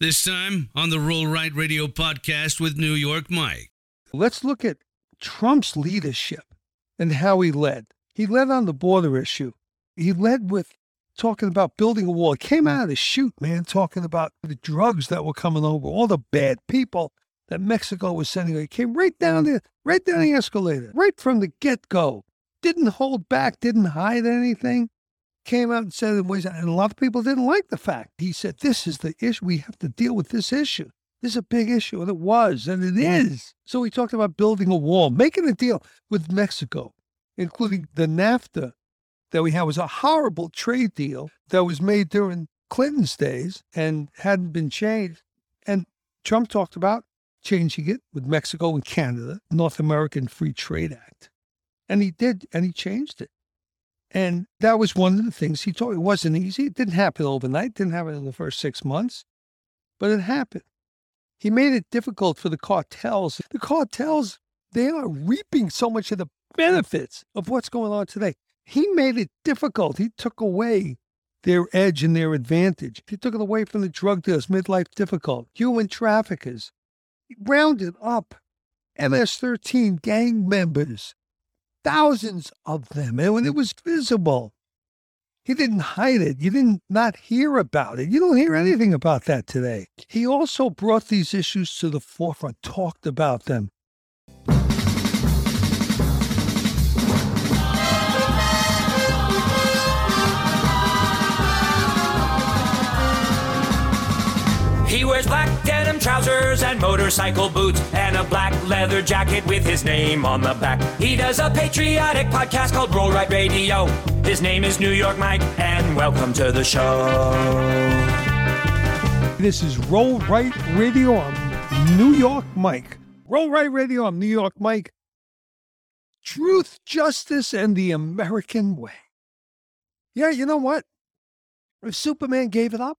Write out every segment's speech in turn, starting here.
This time on the Roll Right Radio podcast with New York Mike. Let's look at Trump's leadership and how he led. He led on the border issue. He led with talking about building a wall. Came out of the chute, man, talking about the drugs that were coming over, all the bad people that Mexico was sending. He came right down the right down the escalator, right from the get go. Didn't hold back, didn't hide anything came out and said it was, and a lot of people didn't like the fact. He said, This is the issue. We have to deal with this issue. This is a big issue, and it was, and it is. So he talked about building a wall, making a deal with Mexico, including the NAFTA that we had was a horrible trade deal that was made during Clinton's days and hadn't been changed. And Trump talked about changing it with Mexico and Canada, North American Free Trade Act. And he did, and he changed it. And that was one of the things he told me. It wasn't easy. It didn't happen overnight, didn't happen in the first six months, but it happened. He made it difficult for the cartels. The cartels, they are reaping so much of the benefits of what's going on today. He made it difficult. He took away their edge and their advantage. He took it away from the drug dealers, made life difficult. Human traffickers. He rounded up MS 13 gang members thousands of them. And when it was visible, he didn't hide it. You didn't not hear about it. You don't hear anything about that today. He also brought these issues to the forefront, talked about them. He wears black trousers and motorcycle boots and a black leather jacket with his name on the back. He does a patriotic podcast called Roll Right Radio. His name is New York Mike, and welcome to the show. This is Roll Right Radio. I'm New York Mike. Roll Right Radio. I'm New York Mike. Truth, justice, and the American way. Yeah, you know what? If Superman gave it up,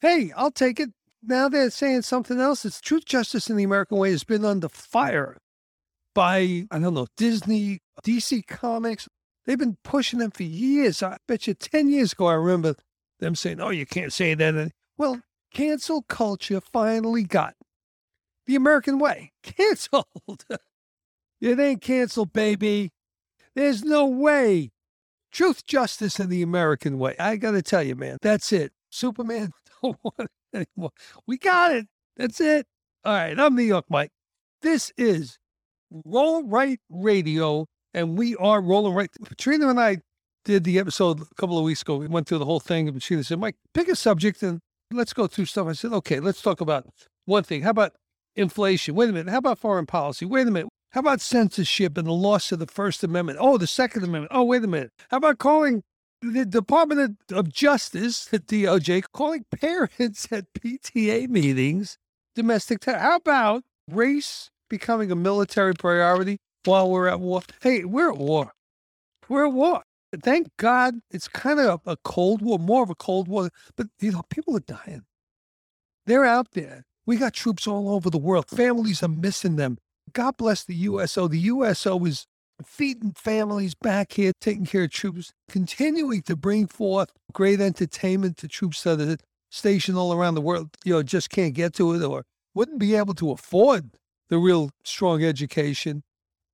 hey, I'll take it. Now they're saying something else. It's truth, justice, and the American way has been under fire by, I don't know, Disney, DC Comics. They've been pushing them for years. I bet you 10 years ago, I remember them saying, oh, you can't say that. And, Well, cancel culture finally got the American way canceled. it ain't canceled, baby. There's no way. Truth, justice, and the American way. I got to tell you, man, that's it. Superman don't want it anymore. We got it. That's it. All right. I'm New York Mike. This is Roll Right Radio, and we are rolling right. Katrina and I did the episode a couple of weeks ago. We went through the whole thing, and Katrina said, Mike, pick a subject and let's go through stuff. I said, okay, let's talk about one thing. How about inflation? Wait a minute. How about foreign policy? Wait a minute. How about censorship and the loss of the First Amendment? Oh, the Second Amendment. Oh, wait a minute. How about calling the Department of Justice, the DOJ, calling parents at PTA meetings domestic terror. How about race becoming a military priority while we're at war? Hey, we're at war. We're at war. Thank God it's kind of a cold war, more of a cold war, but you know, people are dying. They're out there. We got troops all over the world. Families are missing them. God bless the USO. The USO is feeding families back here, taking care of troops, continuing to bring forth great entertainment to troops that are stationed all around the world, you know, just can't get to it or wouldn't be able to afford the real strong education.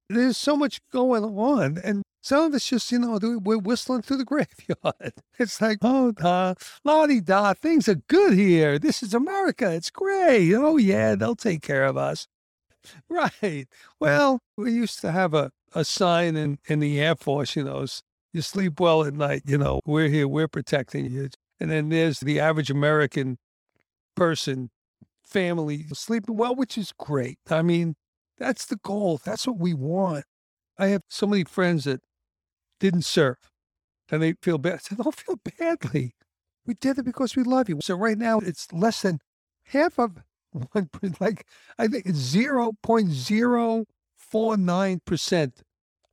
There's so much going on. And some of it's just, you know, we're whistling through the graveyard. It's like, oh, da, la di da, things are good here. This is America. It's great. Oh, yeah, they'll take care of us. Right. Well, we used to have a a sign in, in the Air Force, you know, you sleep well at night, you know, we're here, we're protecting you. And then there's the average American person, family sleeping well, which is great. I mean, that's the goal. That's what we want. I have so many friends that didn't serve and they feel bad. I said, don't feel badly. We did it because we love you. So right now it's less than half of one, like I think it's 0.049%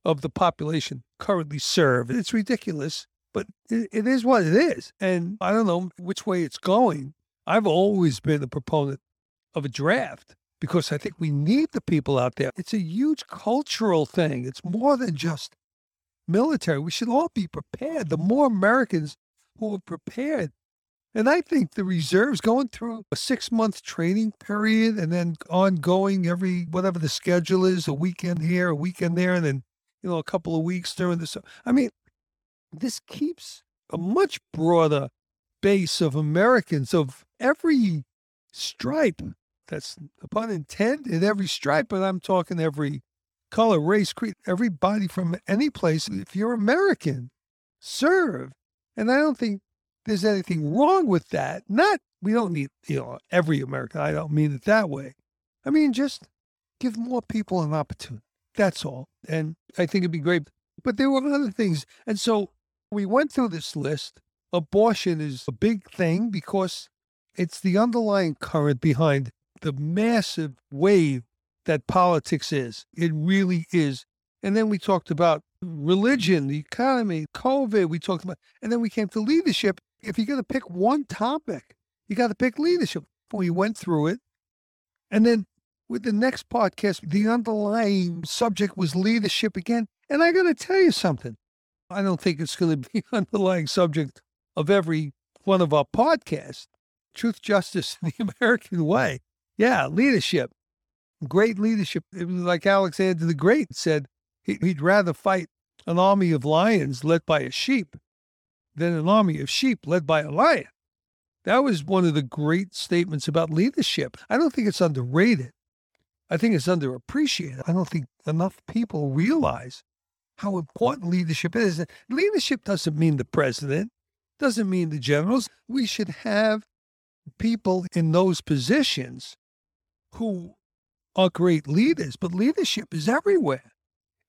of the population currently served. It's ridiculous, but it, it is what it is. And I don't know which way it's going. I've always been a proponent of a draft because I think we need the people out there. It's a huge cultural thing. It's more than just military. We should all be prepared. The more Americans who are prepared, And I think the reserves going through a six month training period and then ongoing every whatever the schedule is, a weekend here, a weekend there, and then, you know, a couple of weeks during the. I mean, this keeps a much broader base of Americans of every stripe. That's a pun intended, every stripe, but I'm talking every color, race, creed, everybody from any place. If you're American, serve. And I don't think there's anything wrong with that. Not, we don't need, you know, every American. I don't mean it that way. I mean, just give more people an opportunity. That's all. And I think it'd be great. But there were other things. And so we went through this list. Abortion is a big thing because it's the underlying current behind the massive wave that politics is. It really is. And then we talked about religion, the economy, COVID, we talked about, and then we came to leadership. If you're going to pick one topic, you got to pick mm-hmm. leadership. We went through it. And then with the next podcast, the underlying subject was leadership again. And I got to tell you something. I don't think it's going to be the underlying subject of every one of our podcasts. Truth, justice, and the American way. Yeah, leadership great leadership. It was like Alexander the Great said he'd rather fight an army of lions led by a sheep than an army of sheep led by a lion. That was one of the great statements about leadership. I don't think it's underrated. I think it's underappreciated. I don't think enough people realize how important leadership is. Leadership doesn't mean the president, doesn't mean the generals. We should have people in those positions who are great leaders, but leadership is everywhere.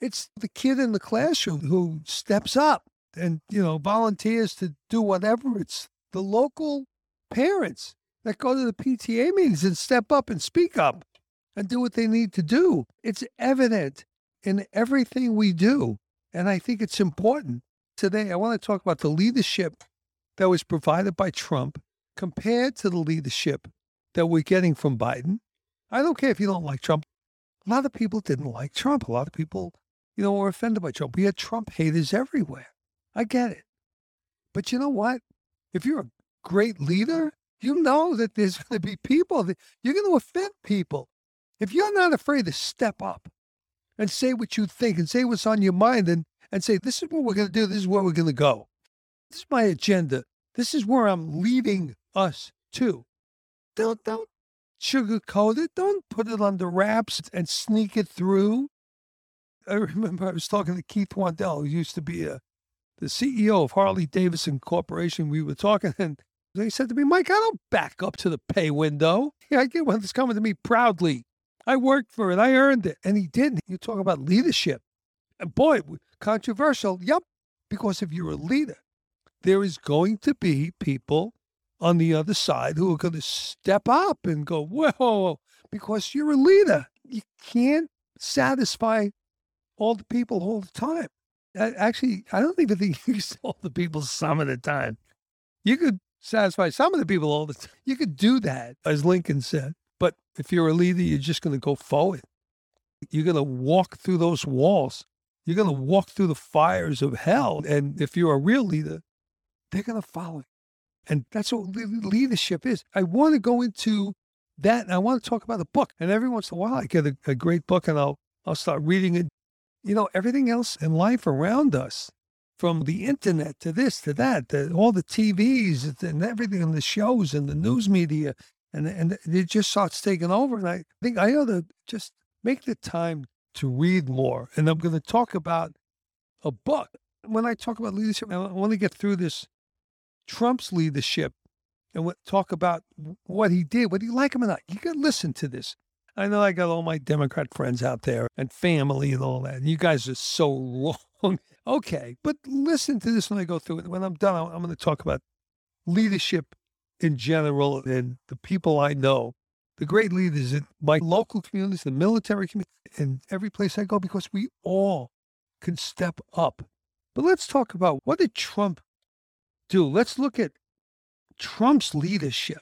It's the kid in the classroom who steps up and, you know, volunteers to do whatever. It's the local parents that go to the PTA meetings and step up and speak up and do what they need to do. It's evident in everything we do. And I think it's important. Today, I want to talk about the leadership that was provided by Trump compared to the leadership that we're getting from Biden I don't care if you don't like Trump. A lot of people didn't like Trump. A lot of people, you know, were offended by Trump. We had Trump haters everywhere. I get it. But you know what? If you're a great leader, you know that there's going to be people that you're going to offend people. If you're not afraid to step up and say what you think and say what's on your mind and, and say, this is what we're going to do, this is where we're going to go. This is my agenda. This is where I'm leading us to. Don't, don't sugarcoat it. Don't put it under wraps and sneak it through. I remember I was talking to Keith Wandell, who used to be a, the CEO of Harley Davidson Corporation. We were talking, and he said to me, Mike, I don't back up to the pay window. Yeah, I get what's coming to me proudly. I worked for it. I earned it. And he didn't. You talk about leadership. And boy, controversial. Yep. Because if you're a leader, there is going to be people on the other side who are going to step up and go, whoa, because you're a leader. You can't satisfy all the people all the time. Actually, I don't even think you can all the people some of the time. You could satisfy some of the people all the time. You could do that, as Lincoln said. But if you're a leader, you're just going to go forward. You're going to walk through those walls. You're going to walk through the fires of hell. And if you're a real leader, they're going to follow and that's what leadership is. I want to go into that and I want to talk about the book. And every once in a while I get a, a great book and I'll I'll start reading it. You know, everything else in life around us, from the internet to this to that, to all the TVs and everything and the shows and the news media, and and it just starts taking over. And I think I ought to just make the time to read more. And I'm going to talk about a book. When I talk about leadership, I want to get through this Trump's leadership and talk about what he did, whether you like him or not. You can listen to this. I know I got all my Democrat friends out there and family and all that. You guys are so wrong. okay, but listen to this when I go through it. When I'm done, I'm going to talk about leadership in general and the people I know, the great leaders in my local communities, the military community, and every place I go, because we all can step up. But let's talk about what did Trump do. Let's look at Trump's leadership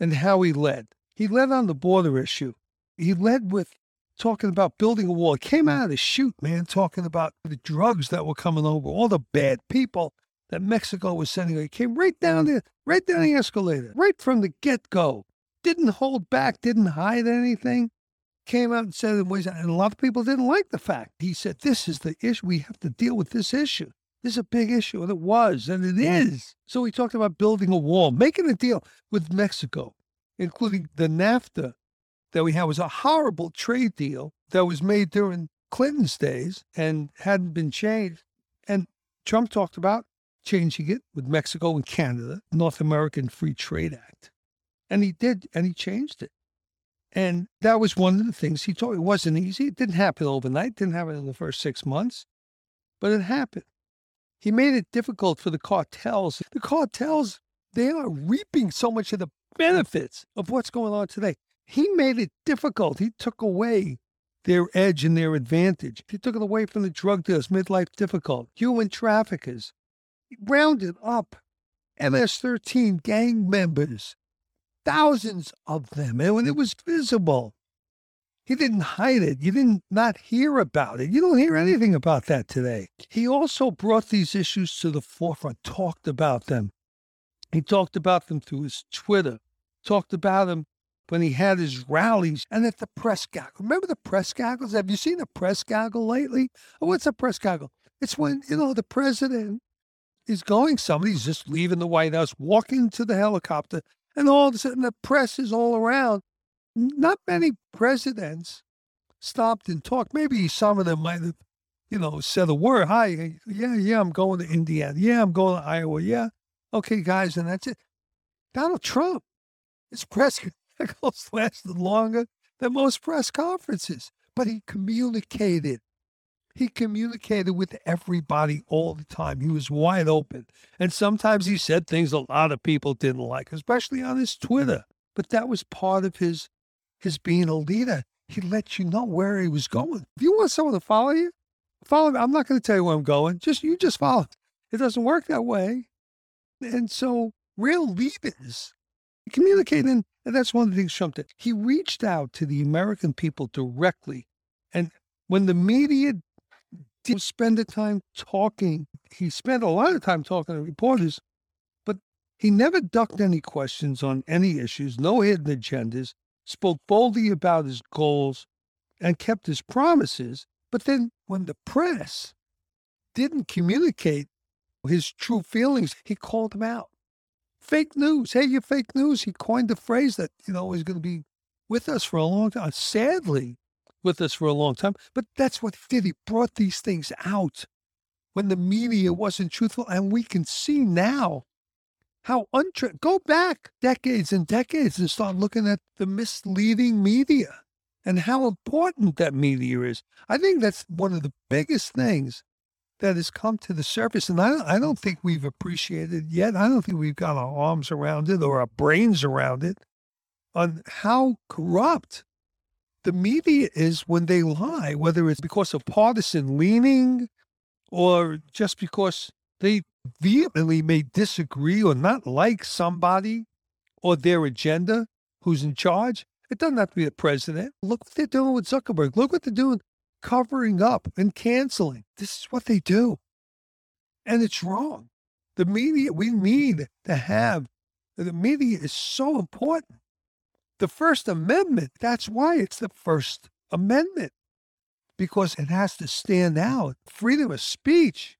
and how he led. He led on the border issue. He led with talking about building a wall. He came mm. out of the chute, man, talking about the drugs that were coming over, all the bad people. that Mexico was sending. He came right down the right down the escalator, right from the get go. Didn't hold back, didn't hide anything. Came out and said it was, and a lot of people didn't like the fact. He said, "This is the issue. We have to deal with this issue. This is a big issue, and it was, and it mm. is." So he talked about building a wall, making a deal with Mexico, including the NAFTA that we had was a horrible trade deal that was made during Clinton's days and hadn't been changed. And Trump talked about changing it with Mexico and Canada, North American Free Trade Act. And he did, and he changed it. And that was one of the things he told. It wasn't easy. It didn't happen overnight. Didn't happen in the first six months, but it happened. He made it difficult for the cartels. The cartels, they are reaping so much of the benefits of what's going on today. He made it difficult. He took away their edge and their advantage. He took it away from the drug dealers, made life difficult. Human traffickers. He rounded up MS 13 gang members, thousands of them. And when it was visible, he didn't hide it. You didn't not hear about it. You don't hear anything about that today. He also brought these issues to the forefront, talked about them. He talked about them through his Twitter, talked about them when he had his rallies and at the press gaggle. Remember the press gaggles? Have you seen a press gaggle lately? Oh, what's a press gaggle? It's when, you know, the president is going, somebody's just leaving the White House, walking to the helicopter, and all of a sudden the press is all around. Not many presidents stopped and talked. Maybe some of them might have, you know, said a word. Hi, yeah, yeah, I'm going to Indiana. Yeah, I'm going to Iowa. Yeah. Okay, guys, and that's it. Donald Trump, his press Goes lasted longer than most press conferences, but he communicated. He communicated with everybody all the time. He was wide open. And sometimes he said things a lot of people didn't like, especially on his Twitter. But that was part of his his being a leader. He let you know where he was going. If you want someone to follow you, follow me. I'm not going to tell you where I'm going. Just you just follow. It doesn't work that way. And so real leaders communicate and that's one of the things Trump did. He reached out to the American people directly. And when the media didn't spend the time talking, he spent a lot of time talking to reporters, but he never ducked any questions on any issues, no hidden agendas, spoke boldly about his goals, and kept his promises. But then when the press didn't communicate his true feelings, he called them out fake news. Hey, you fake news. He coined the phrase that, you know, is going to be with us for a long time. Sadly, with us for a long time. But that's what he did. He brought these things out when the media wasn't truthful. And we can see now how untrue. Go back decades and decades and start looking at the misleading media and how important that media is. I think that's one of the biggest things that has come to the surface. And I don't, I don't think we've appreciated yet. I don't think we've got our arms around it or our brains around it on how corrupt the media is when they lie, whether it's because of partisan leaning or just because they vehemently may disagree or not like somebody or their agenda who's in charge. It doesn't have to be the president. Look what they're doing with Zuckerberg. Look what they're doing covering up and canceling. This is what they do. And it's wrong. The media, we need to have, the media is so important. The First Amendment, that's why it's the First Amendment, because it has to stand out. Freedom of speech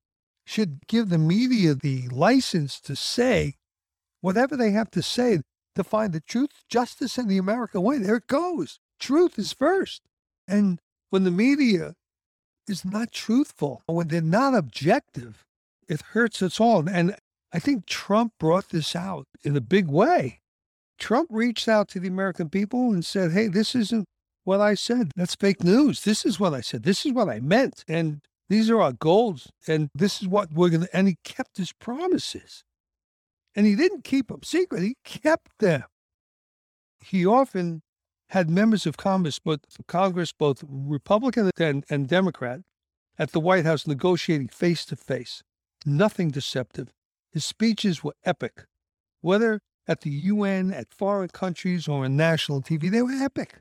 should give the media the license to say whatever they have to say to find the truth, justice, and the American way. There it goes. Truth is first. And when the media is not truthful, when they're not objective, it hurts us all. And I think Trump brought this out in a big way. Trump reached out to the American people and said, hey, this isn't what I said. That's fake news. This is what I said. This is what I meant. And these are our goals. And this is what we're going to. And he kept his promises. And he didn't keep them secret, he kept them. He often had members of Congress, both Congress, both Republican and, and Democrat, at the White House negotiating face to face. Nothing deceptive. His speeches were epic. Whether at the UN, at foreign countries, or on national TV, they were epic.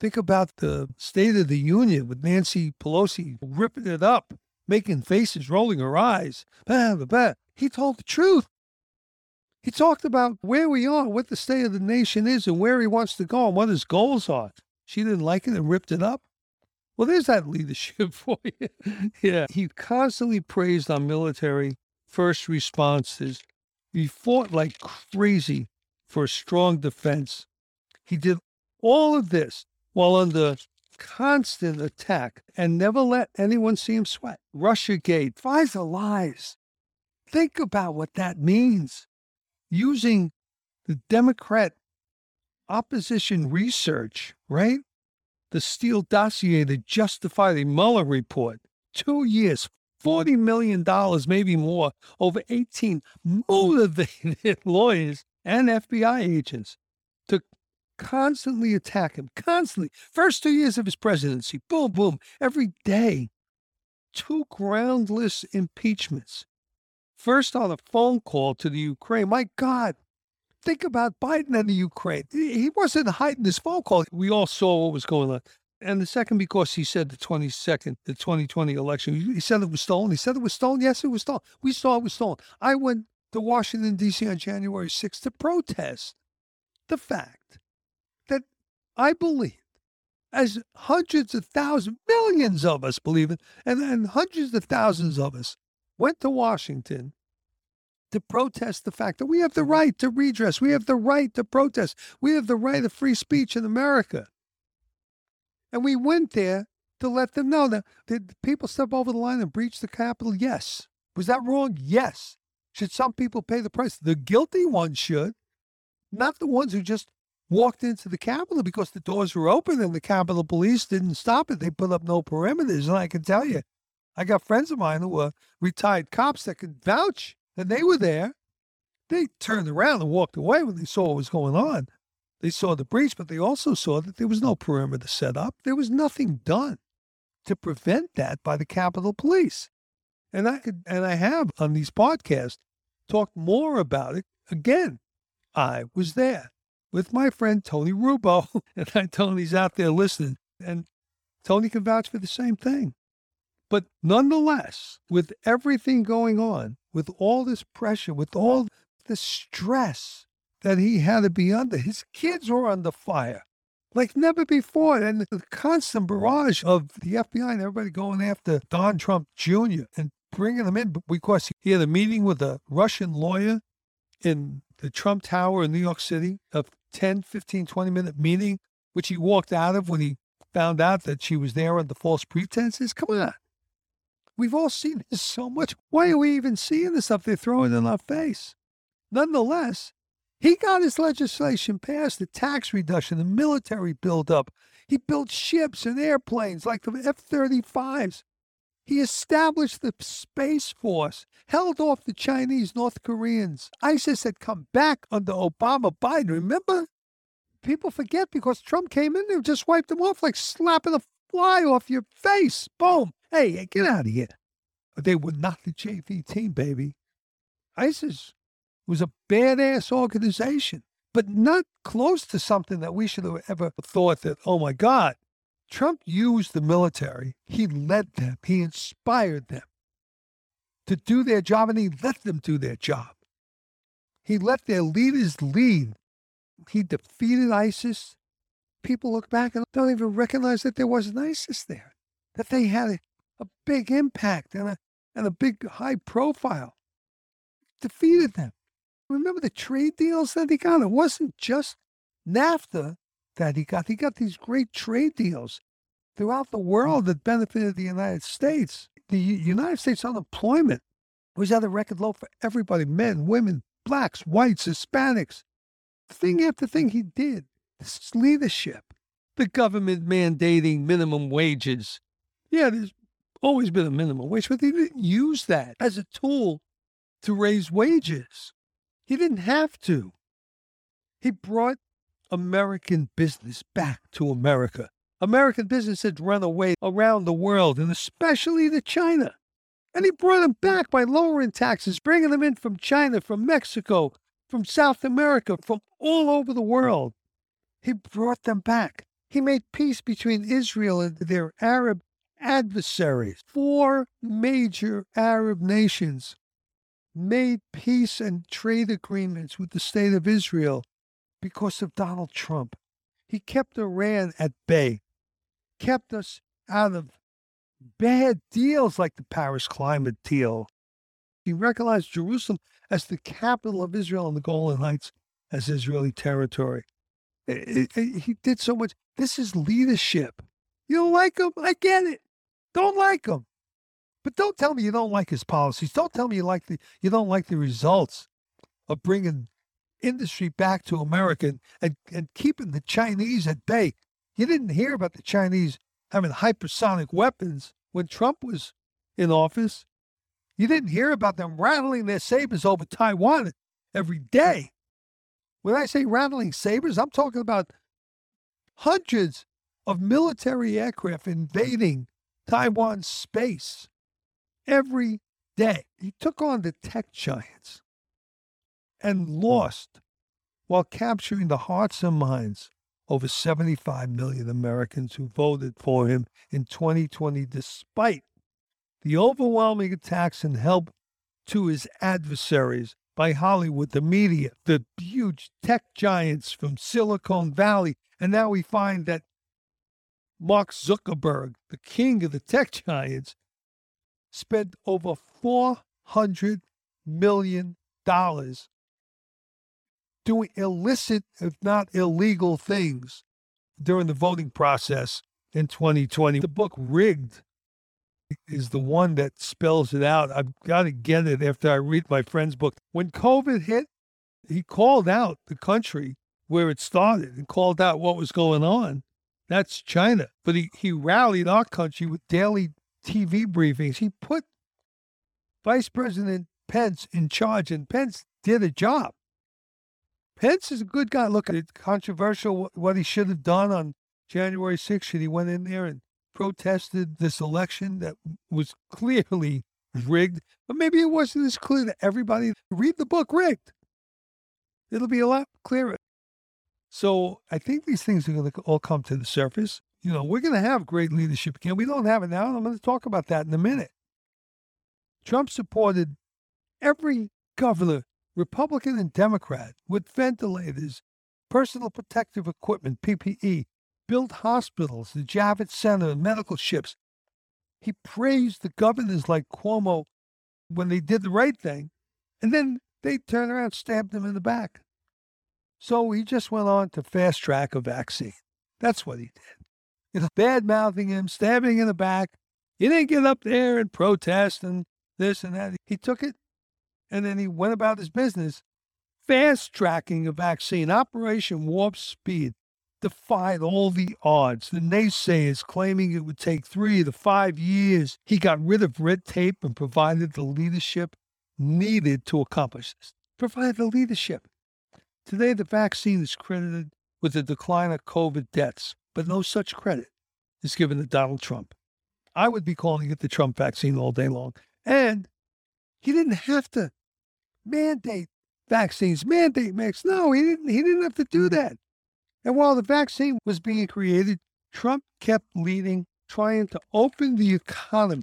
Think about the State of the Union with Nancy Pelosi ripping it up making faces, rolling her eyes. Bah, bah, bah. He told the truth. He talked about where we are, what the state of the nation is, and where he wants to go, and what his goals are. She didn't like it and ripped it up. Well, there's that leadership for you. yeah. He constantly praised our military first responses. He fought like crazy for a strong defense. He did all of this while under constant attack and never let anyone see him sweat. Russiagate, FISA lies. Think about what that means. Using the Democrat opposition research, right? The Steele dossier to justify the Mueller report. Two years, $40 million, maybe more, over 18 motivated lawyers and FBI agents to constantly attack him, constantly. First two years of his presidency, boom, boom, every day. Two groundless impeachments. First on a phone call to the Ukraine. My God, think about Biden and the Ukraine. He wasn't hiding this phone call. We all saw what was going on. And the second, because he said the 22nd, the 2020 election, he said it was stolen. He said it was stolen. Yes, it was stolen. We saw it was stolen. I went to Washington, D.C. on January 6th to protest the fact that I believe, as hundreds of thousands, millions of us believe it, and, and hundreds of thousands of us went to Washington to protest the fact that we have the mm-hmm. right to redress, we have the right to protest, we have the right of free speech in America. And we went there to let them know that did people step over the line and breach the Capitol? Yes. Was that wrong? Yes. Should some people pay the price? The guilty ones should, not the ones who just walked into the Capitol because the doors were open and the Capitol Police didn't stop it. They put up no perimeters. And I can tell you, I got friends of mine who were retired cops that could vouch that they were there. They turned around and walked away when they saw what was going on. They saw the breach, but they also saw that there was no perimeter set up. There was nothing done to prevent that by the Capitol Police. And I could, and I have on these podcasts talked more about it. Again, I was there with my friend Tony Rubo, and I Tony's out there listening, and Tony can vouch for the same thing. But nonetheless, with everything going on, with all this pressure, with all the stress that he had to be under. His kids were under fire like never before. And the constant barrage of the FBI and everybody going after Don Trump Jr. and bringing him in because he had a meeting with a Russian lawyer in the Trump Tower in New York City, a 10, 15, 20 minute meeting, which he walked out of when he found out that she was there under false pretenses. Come on. We've all seen this so much. Why are we even seeing this stuff they're throwing in our face? Nonetheless, he got his legislation passed, the tax reduction, the military buildup. He built ships and airplanes like the F 35s. He established the Space Force, held off the Chinese, North Koreans. ISIS had come back under Obama Biden. Remember? People forget because Trump came in and just wiped them off like slapping a fly off your face. Boom. Hey, get out of here. They were not the JV team, baby. ISIS was a badass organization, but not close to something that we should have ever thought that, oh my God, Trump used the military. He led them, he inspired them to do their job, and he let them do their job. He let their leaders lead. He defeated ISIS. People look back and don't even recognize that there was an ISIS there, that they had a, a big impact and a, and a big high profile. Defeated them. Remember the trade deals that he got? It wasn't just NAFTA that he got. He got these great trade deals throughout the world that benefited the United States. The United States unemployment was at a record low for everybody men, women, blacks, whites, Hispanics. Thing after thing he did. This leadership. The government mandating minimum wages. Yeah, there's always been a minimum wage, but they didn't use that as a tool to raise wages. He didn't have to. He brought American business back to America. American business had run away around the world, and especially to China. And he brought them back by lowering taxes, bringing them in from China, from Mexico, from South America, from all over the world. He brought them back. He made peace between Israel and their Arab adversaries. Four major Arab nations made peace and trade agreements with the state of Israel because of Donald Trump. He kept Iran at bay, kept us out of bad deals like the Paris climate deal. He recognized Jerusalem as the capital of Israel and the Golan Heights as Israeli territory. It, it, he did so much. This is leadership. You don't like him? I get it. Don't like him. But don't tell me you don't like his policies. Don't tell me you like the you don't like the results of bringing industry back to America and, and keeping the Chinese at bay. You didn't hear about the Chinese having hypersonic weapons when Trump was in office. You didn't hear about them rattling their sabers over Taiwan every day. When I say rattling sabers, I'm talking about hundreds of military aircraft invading Taiwan's space every day. He took on the tech giants and lost while capturing the hearts and minds of over 75 million Americans who voted for him in 2020, despite the overwhelming attacks and help to his adversaries by Hollywood, the media, the huge tech giants from Silicon Valley. And now we find that Mark Zuckerberg, the king of the tech giants, spent over $400 million doing illicit, if not illegal things during the voting process in 2020. The book Rigged is the one that spells it out. I've got to get it after I read my friend's book. When COVID hit, he called out the country where it started and called out what was going on. That's China. But he, he rallied our country with daily TV briefings. He put Vice President Pence in charge, and Pence did a job. Pence is a good guy. Look, it's controversial what he should have done on January 6th. He went in there and protested this election that was clearly rigged, but maybe it wasn't as clear to everybody. Read the book, Rigged. It'll be a lot clearer. So I think these things are going to all come to the surface. You know, we're going to have great leadership again. We don't have it now, and I'm going to talk about that in a minute. Trump supported every governor, Republican and Democrat, with ventilators, personal protective equipment, PPE, built hospitals, the Javits Center, and medical ships. He praised the governors like Cuomo when they did the right thing, and then they turned around and stabbed him in the back. So he just went on to fast track a vaccine. That's what he did. You know, bad mouthing him, stabbing in the back. He didn't get up there and protest and this and that. He took it and then he went about his business fast tracking a vaccine. Operation Warp Speed defied all the odds. The naysayers claiming it would take three to five years. He got rid of red tape and provided the leadership needed to accomplish this. Provided the leadership. Today, the vaccine is credited with the decline of COVID deaths, but no such credit is given to Donald Trump. I would be calling it the Trump vaccine all day long. And he didn't have to mandate vaccines, mandate mix. No, he didn't. He didn't have to do that. And while the vaccine was being created, Trump kept leading, trying to open the economy.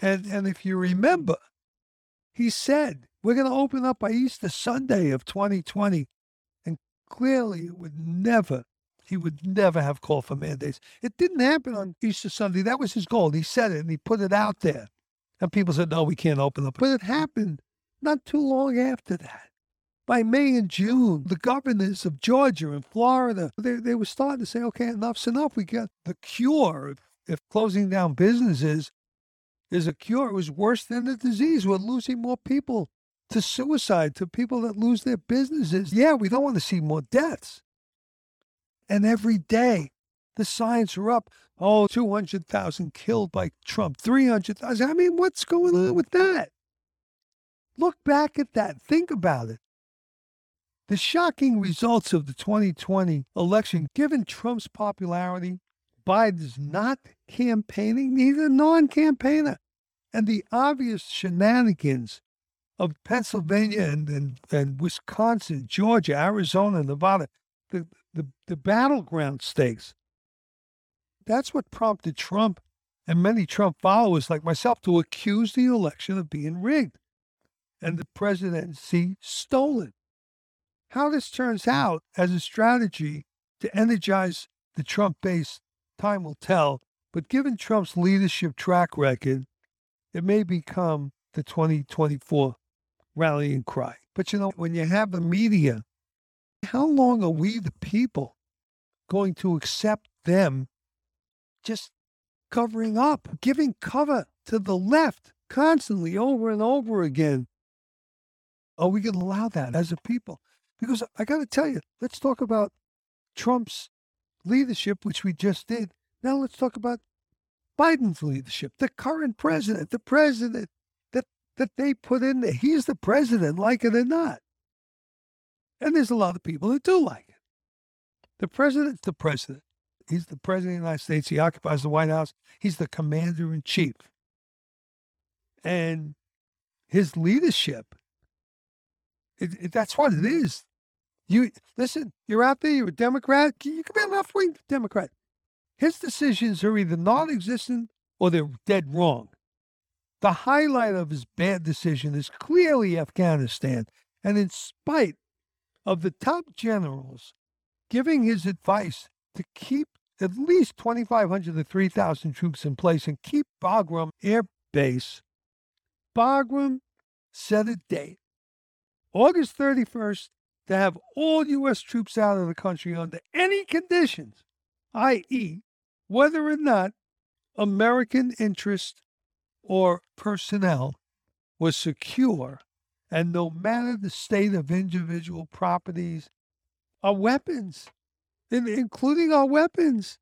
And, and if you remember, he said, we're going to open up by Easter Sunday of 2020. And clearly, it would never, he would never have called for mandates. It didn't happen on Easter Sunday. That was his goal. He said it and he put it out there. And people said, no, we can't open up. But it happened not too long after that by May and June, the governors of Georgia and Florida, they, they were starting to say, okay, enough's enough. We got the cure. If, closing down businesses is a cure, it was worse than the disease. We're losing more people to suicide, to people that lose their businesses. Yeah, we don't want to see more deaths. And every day, the signs are up. Oh, 200,000 killed by Trump, 300,000. I mean, what's going on with that? Look back at that. Think about it. The shocking results of the 2020 election, given Trump's popularity, Biden's not campaigning, a non campaigner, and the obvious shenanigans of Pennsylvania and, and, and Wisconsin, Georgia, Arizona, Nevada, the, the, the battleground states. That's what prompted Trump and many Trump followers like myself to accuse the election of being rigged and the presidency stolen. How this turns out as a strategy to energize the Trump base, time will tell. But given Trump's leadership track record, it may become the 2024 rallying cry. But you know, when you have the media, how long are we, the people, going to accept them just covering up, giving cover to the left constantly over and over again? Are we going to allow that as a people? Because I got to tell you, let's talk about Trump's leadership, which we just did. Now let's talk about Biden's leadership, the current president, the president that, that they put in there. He's the president, like it or not. And there's a lot of people that do like it. The president's the president. He's the president of the United States. He occupies the White House. He's the commander in chief. And his leadership, it, it, that's what it is. You listen, you're out there, you're a Democrat, you can be a left wing Democrat. His decisions are either non existent or they're dead wrong. The highlight of his bad decision is clearly Afghanistan. And in spite of the top generals giving his advice to keep at least 2,500 to 3,000 troops in place and keep Bagram Air Base, Bagram set a date, August 31st, to have all U.S. troops out of the country under any conditions, i.e., whether or not American interest or personnel was secure, and no matter the state of individual properties, our weapons, including our weapons,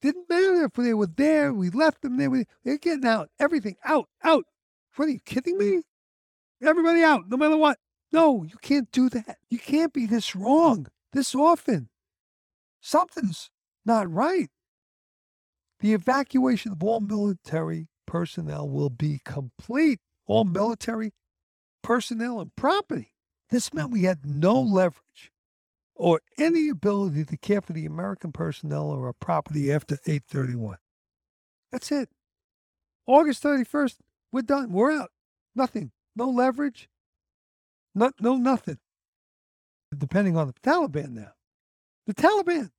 didn't matter if they were there, we left them there, they're getting out, everything out, out. What are you kidding me? Everybody out, no matter what. No, you can't do that. You can't be this wrong this often. Something's not right. The evacuation of all military personnel will be complete. All military personnel and property. This meant we had no leverage or any ability to care for the American personnel or our property after 831. That's it. August 31st, we're done. We're out. Nothing. No leverage, no, no, nothing. Depending on the Taliban now. The Taliban.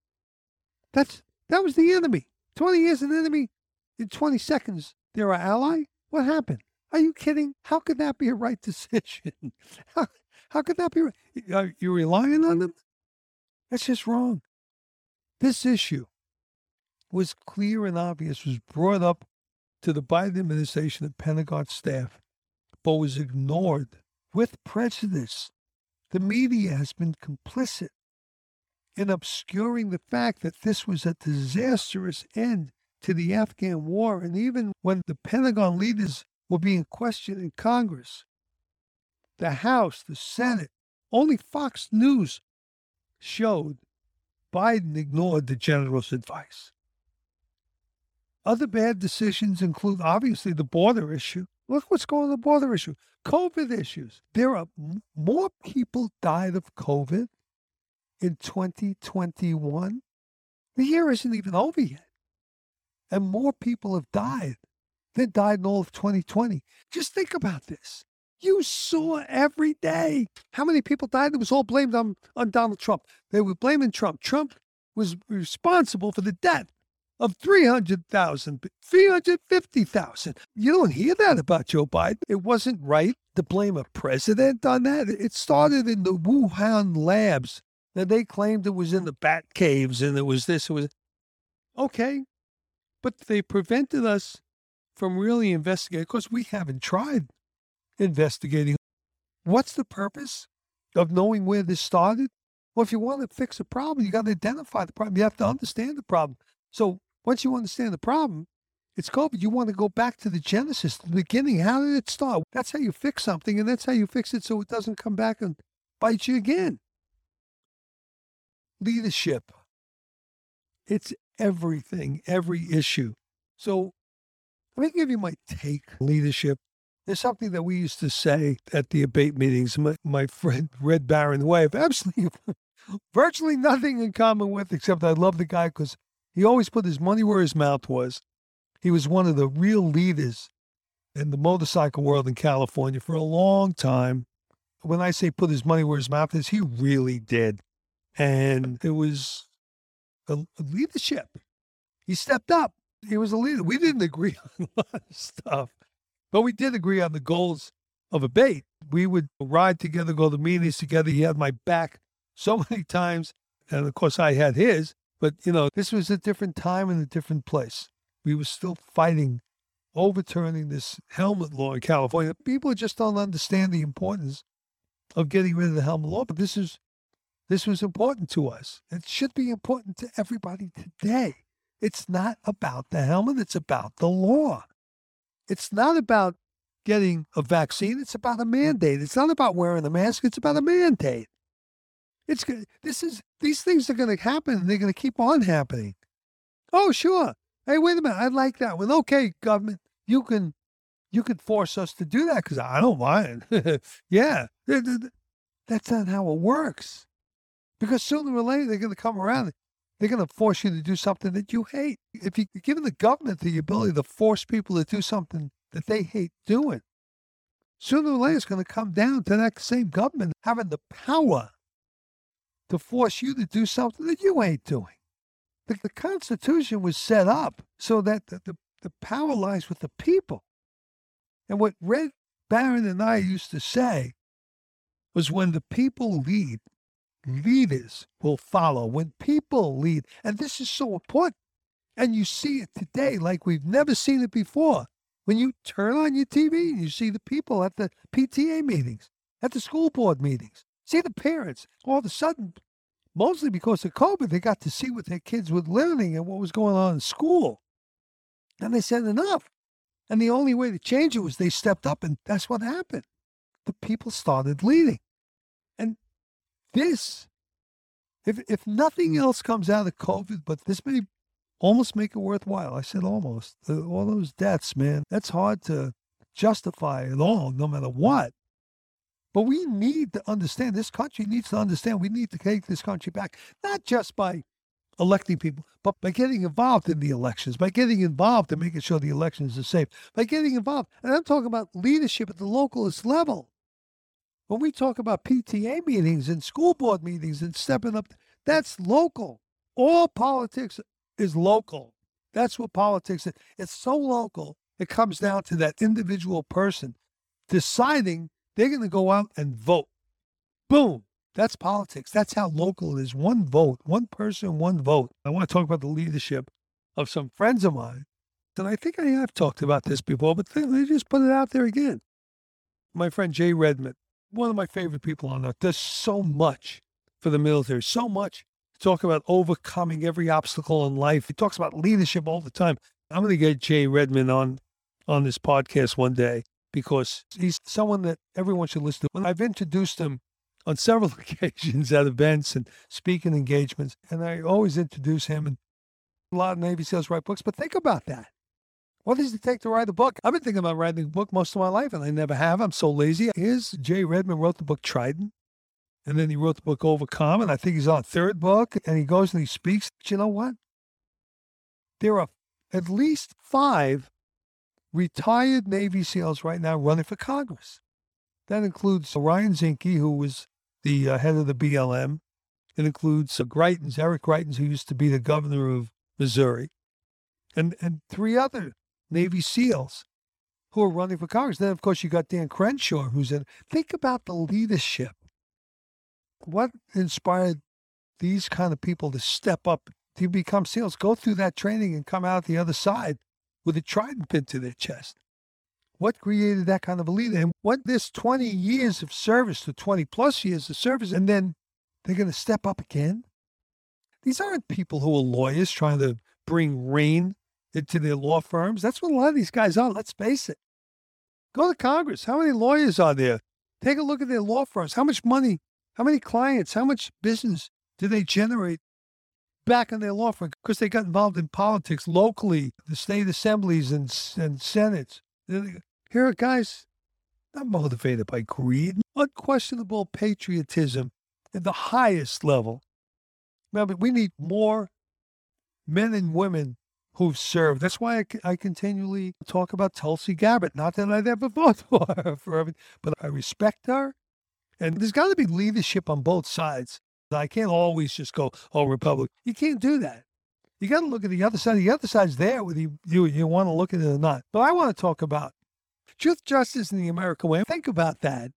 That's that was the enemy. 20 years an enemy. In 20 seconds, they're our ally. What happened? Are you kidding? How could that be a right decision? How, how could that be? Are you relying on them? That's just wrong. This issue was clear and obvious, was brought up to the Biden administration and Pentagon staff, but was ignored with prejudice. The media has been complicit in obscuring the fact that this was a disastrous end to the Afghan war. And even when the Pentagon leaders were being questioned in Congress, the House, the Senate, only Fox News showed Biden ignored the general's advice. Other bad decisions include obviously the border issue. Look what's going on the border issue. COVID issues. There are more people died of COVID in 2021. The year isn't even over yet. And more people have died than died in all of 2020. Just think about this. You saw every day how many people died. It was all blamed on, on Donald Trump. They were blaming Trump. Trump was responsible for the death of 300,000, 350,000. You don't hear that about Joe Biden. It wasn't right to blame a president on that. It started in the Wuhan labs that they claimed it was in the bat caves and it was this, it was okay. But they prevented us from really investigating. Of course, we haven't tried investigating. What's the purpose of knowing where this started? Well, if you want to fix a problem, you got to identify the problem. You have to understand the problem. So once you understand the problem, it's COVID. You want to go back to the genesis, the beginning. How did it start? That's how you fix something, and that's how you fix it so it doesn't come back and bite you again. Leadership. It's everything, every issue. So let me give you my take leadership. There's something that we used to say at the Abate meetings. My, my friend Red Baron, who I have absolutely virtually nothing in common with, except I love the guy because he always put his money where his mouth was. He was one of the real leaders in the motorcycle world in California for a long time. When I say put his money where his mouth is, he really did. And it was a, a leadership. He stepped up. He was a leader. We didn't agree on a lot of stuff, but we did agree on the goals of Abate. We would ride together, go to meetings together. He had my back so many times. And of course, I had his. But, you know, this was a different time and a different place. We were still fighting, overturning this helmet law in California. People just don't understand the importance of getting rid of the helmet law. But this is this was important to us. It should be important to everybody today. It's not about the helmet, it's about the law. It's not about getting a vaccine, it's about a mandate. It's not about wearing a mask, it's about a mandate. It's good. this is these things are going to happen. They're going to keep on happening. Oh, sure. Hey, wait a minute. I like that one. Okay, government, you can you can force us to do that because I don't mind. yeah, that's not how it works. Because sooner or later they're going to come around. They're going to force you to do something that you hate. If you're giving the government the ability to force people to do something that they hate doing, sooner or later it's going to come down to that same government having the power to force you to do something that you ain't doing. The, the Constitution was set up so that the, the, the power lies with the people. And what Red Baron and I used to say was when the people lead, leaders will follow. When people lead, and this is so important, and you see it today like we've never seen it before. When you turn on your TV and you see the people at the PTA meetings, at the school board meetings, See the parents. All of a sudden, mostly because of COVID, they got to see what their kids were learning and what was going on in school. And they said enough. And the only way to change it was they stepped up, and that's what happened. The people started leading. And this, if if nothing else comes out of COVID, but this may almost make it worthwhile. I said almost. All those deaths, man, that's hard to justify at all, no matter what. But we need to understand, this country needs to understand we need to take this country back, not just by electing people, but by getting involved in the elections, by getting involved in making sure the elections are safe, by getting involved. And I'm talking about leadership at the localist level. When we talk about PTA meetings and school board meetings and stepping up, that's local. All politics is local. That's what politics is. It's so local, it comes down to that individual person deciding they're going to go out and vote. Boom. That's politics. That's how local it is. One vote, one person, one vote. I want to talk about the leadership of some friends of mine. And I think I have talked about this before, but they just put it out there again. My friend Jay Redman, one of my favorite people on earth, does so much for the military, so much to talk about overcoming every obstacle in life. He talks about leadership all the time. I'm going to get Jay Redman on on this podcast one day because he's someone that everyone should listen to. I've introduced him on several occasions at events and speaking engagements, and I always introduce him and a lot of Navy SEALs write books. But think about that. What does it take to write a book? I've been thinking about writing a book most of my life, and I never have. I'm so lazy. Here's Jay Redman wrote the book Trident, and then he wrote the book Overcome, and I think he's on third book, and he goes and he speaks. But you know what? There are at least five retired Navy SEALs right now running for Congress. That includes Ryan Zinke, who was the uh, head of the BLM. It includes uh, Greitens, Eric Greitens, who used to be the governor of Missouri, and, and three other Navy SEALs who are running for Congress. Then, of course, you got Dan Crenshaw, who's in. Think about the leadership. What inspired these kind of people to step up to become SEALs, go through that training, and come out the other side with a trident pin to their chest. What created that kind of a leader? And what this 20 years of service to 20 plus years of service, and then they're going to step up again? These aren't people who are lawyers trying to bring rain into their law firms. That's what a lot of these guys are. Let's face it. Go to Congress. How many lawyers are there? Take a look at their law firms. How much money, how many clients, how much business do they generate back in their law firm because they got involved in politics locally, the state assemblies and, and senates. Here are guys not motivated by greed, unquestionable patriotism at the highest level. Remember, we need more men and women who've served. That's why I continually talk about Tulsi Gabbard. Not that I'd ever vote for her, for every, but I respect her. And there's got to be leadership on both sides. I can't always just go, oh, Republic. You can't do that. You got to look at the other side. The other side's there whether you, you, you want to look at it or not. But I want to talk about truth, justice, and the American way. Think about that.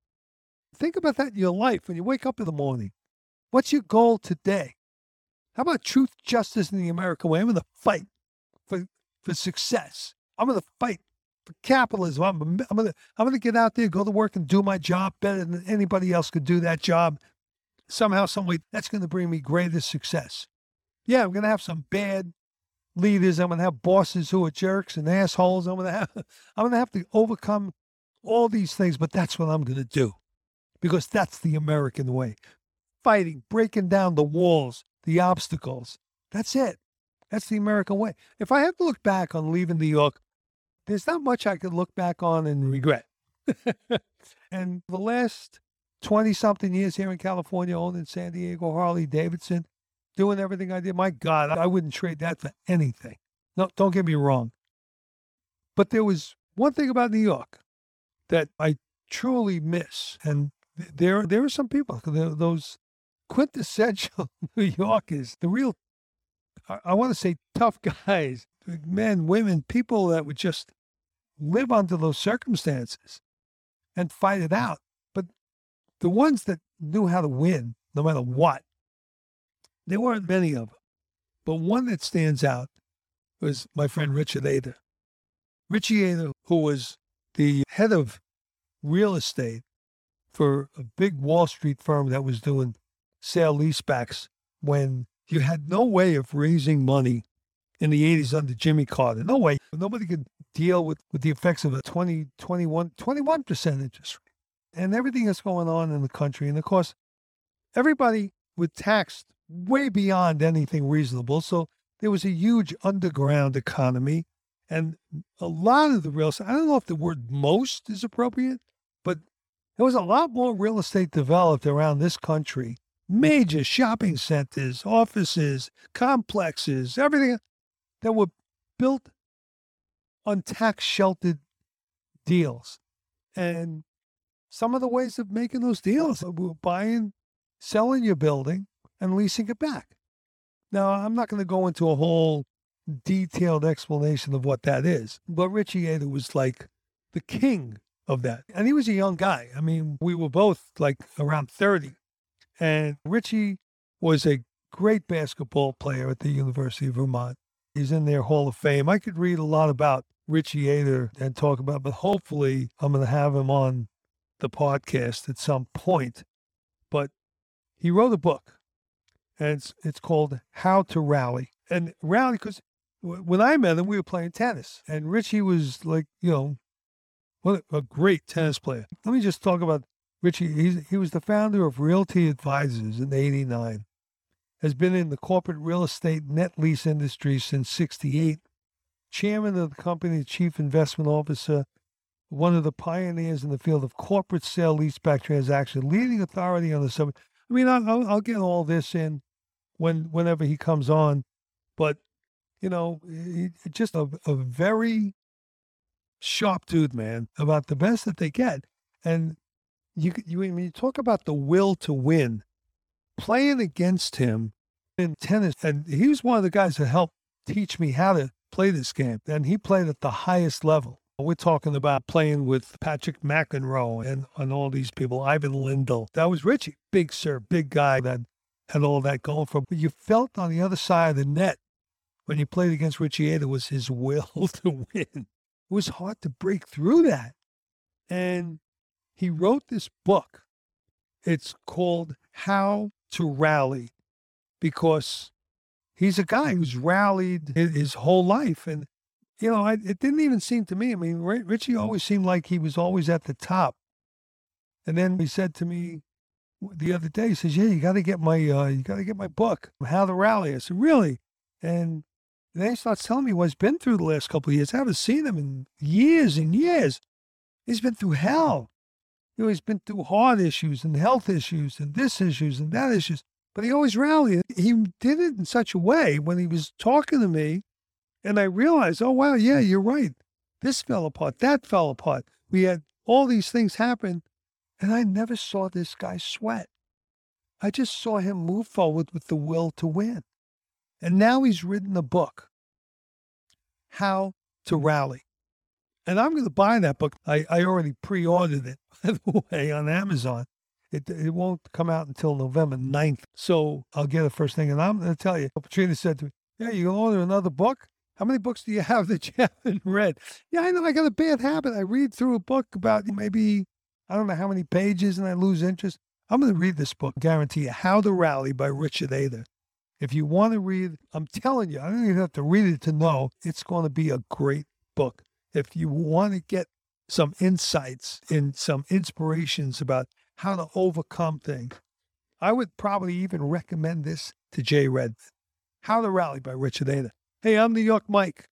Think about that in your life when you wake up in the morning. What's your goal today? How about truth, justice, and the American way? I'm going to fight for, for success. I'm going to fight for capitalism. I'm, I'm to I'm to get out there, go to work, and do my job better than anybody else could do that job. Somehow, some way, that's going to bring me greatest success. Yeah, I'm going to have some bad leaders. I'm going to have bosses who are jerks and assholes. I'm going to have I'm going to have to overcome all these things, but that's what I'm going to do because that's the American way. Fighting, breaking down the walls, the obstacles. That's it. That's the American way. If I have to look back on leaving New York, there's not much I could look back on and regret. and the last 20 something years here in California, owning San Diego Harley Davidson, doing everything I did, my God, I wouldn't trade that for anything. No, don't get me wrong. But there was one thing about New York that I truly miss. And there, there are some people, those quintessential New Yorkers, the real, I, I want to say tough guys, men, women, people that would just live under those circumstances and fight it out. The ones that knew how to win, no matter what, there weren't many of them. But one that stands out was my friend Richard Ader. Richie Ader, who was the head of real estate for a big Wall Street firm that was doing sale leasebacks when you had no way of raising money in the 80s under Jimmy Carter. No way. Nobody could deal with, with the effects of a 20, 21, 21% interest rate and everything that's going on in the country. And of course, everybody was taxed way beyond anything reasonable. So there was a huge underground economy. And a lot of the real estate, I don't know if the word most is appropriate, but there was a lot more real estate developed around this country. Major shopping centers, offices, complexes, everything that were built on tax sheltered deals. And some of the ways of making those deals uh, were buying, selling your building, and leasing it back. Now, I'm not going to go into a whole detailed explanation of what that is, but Richie Ader was like the king of that. And he was a young guy. I mean, we were both like around 30. And Richie was a great basketball player at the University of Vermont. He's in their Hall of Fame. I could read a lot about Richie Ader and talk about, but hopefully I'm going to have him on the podcast at some point. But he wrote a book and it's, it's called How to Rally. And rally, because when I met him, we were playing tennis, and Richie was like, you know, what a great tennis player. Let me just talk about Richie. He's, he was the founder of Realty Advisors in '89. Has been in the corporate real estate net lease industry since '68. Chairman of the company, chief investment officer, one of the pioneers in the field of corporate sale leaseback transaction, leading authority on the subject. I mean, I'll, I'll get all this in when whenever he comes on, but you know, just a, a very sharp dude, man, about the best that they get. And you, you when you talk about the will to win, playing against him in tennis, and he was one of the guys that helped teach me how to play this game. And he played at the highest level. We're talking about playing with Patrick McEnroe and, and all these people, Ivan Lendl. That was Richie, big sir, big guy that had all that going for him. But you felt on the other side of the net when you played against Richie Ader was his will to win. It was hard to break through that. And he wrote this book. It's called How to Rally because he's a guy who's rallied his whole life. And you know, I, it didn't even seem to me. I mean, Richie always seemed like he was always at the top. And then he said to me the other day, he says, "Yeah, you got to get my, uh, you got to get my book, How to Rally." I said, "Really?" And then he starts telling me what he's been through the last couple of years. I haven't seen him in years and years. He's been through hell. You know, he's been through heart issues and health issues and this issues and that issues. But he always rallied. He did it in such a way when he was talking to me And I realized, oh, wow, yeah, you're right. This fell apart. That fell apart. We had all these things happen. And I never saw this guy sweat. I just saw him move forward with the will to win. And now he's written a book, How to mm-hmm. Rally. And I'm going to buy that book. I, I already pre ordered it, by the way, on Amazon. It, it won't come out until November 9th. So I'll get it first thing. And I'm going to tell you, Patrina said to me, Yeah, you can order another book? How many books do you have that you haven't read? Yeah, I know. I got a bad habit. I read through a book about maybe, I don't know how many pages, and I lose interest. I'm going to read this book, guarantee you, How to Rally by Richard Ader. If you want to read, I'm telling you, I don't even have to read it to know it's going to be a great book. If you want to get some insights and some inspirations about how to overcome things, I would probably even recommend this to Jay Redman. How to Rally by Richard Ader. Hey, I'm New York Mike.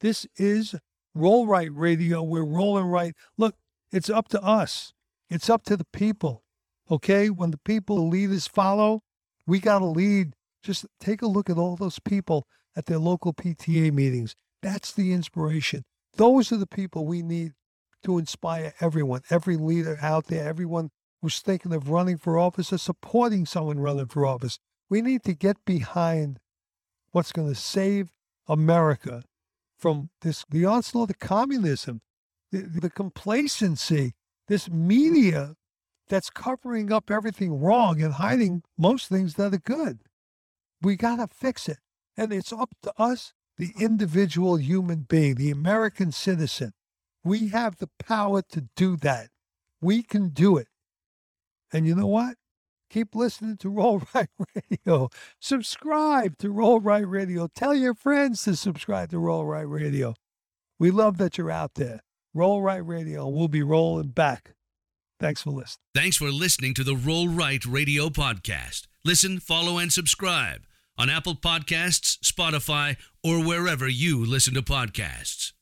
This is Roll Right Radio. We're rolling right. Look, it's up to us. It's up to the people. Okay? When the people, the leaders follow, we got to lead. Just take a look at all those people at their local PTA meetings. That's the inspiration. Those are the people we need to inspire everyone, every leader out there, everyone who's thinking of running for office or supporting someone running for office. We need to get behind what's going to save America from this the onslaught of communism, the, the complacency, this media that's covering up everything wrong and hiding most things that are good. We got to fix it. And it's up to us, the individual human being, the American citizen. We have the power to do that. We can do it. And you know what? Keep listening to Roll Right Radio. Subscribe to Roll Right Radio. Tell your friends to subscribe to Roll Right Radio. We love that you're out there. Roll Right Radio. We'll be rolling back. Thanks for listening. Thanks for listening to the Roll Right Radio podcast. Listen, follow, and subscribe on Apple Podcasts, Spotify, or wherever you listen to podcasts.